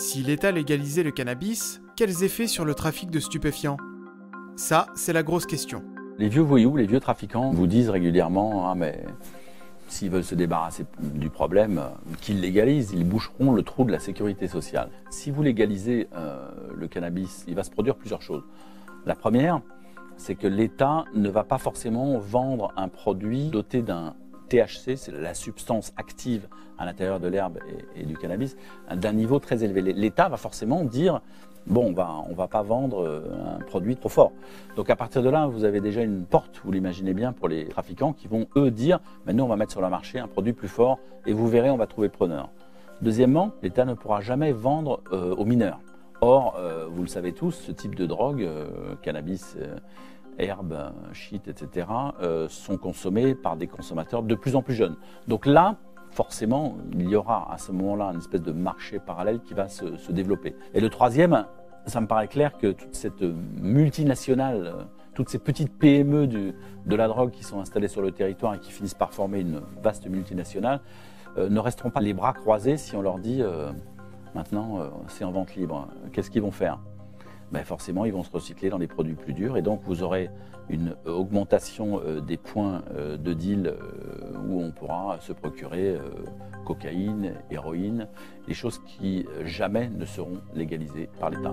Si l'État légalisait le cannabis, quels effets sur le trafic de stupéfiants? Ça, c'est la grosse question. Les vieux voyous, les vieux trafiquants vous disent régulièrement Ah, mais s'ils veulent se débarrasser du problème, qu'ils légalisent, ils boucheront le trou de la sécurité sociale. Si vous légalisez euh, le cannabis, il va se produire plusieurs choses. La première, c'est que l'État ne va pas forcément vendre un produit doté d'un THC, c'est la substance active à l'intérieur de l'herbe et, du cannabis, d'un niveau très élevé. L'État va forcément dire bon, on va, on va pas vendre euh, un produit trop fort. Donc à partir de là, vous avez déjà une porte, vous l'imaginez bien, pour les trafiquants qui vont eux dire nous, on va mettre sur le marché un produit plus fort et vous verrez, on va trouver preneur. Deuxièmement, l'État ne pourra jamais vendre euh, aux mineurs. Or, euh, vous le savez tous, ce type de drogue, cannabis herbes, shit, etc., euh, sont consommés par des consommateurs de plus en plus jeunes. Donc là, forcément, il y aura à ce moment-là une espèce de marché parallèle qui va se, développer. Et le troisième, ça me paraît clair que toute cette multinationale, euh, toutes ces petites PME de la drogue qui sont installées sur le territoire et qui finissent par former une vaste multinationale, euh, ne resteront pas les bras croisés si on leur dit maintenant c'est en vente libre. Qu'est-ce qu'ils vont faire? Ben, forcément, ils vont se recycler dans des produits plus durs. Et donc, vous aurez une augmentation euh, des points euh, de deal euh, où on pourra se procurer cocaïne, héroïne, des choses qui jamais ne seront légalisées par l'État.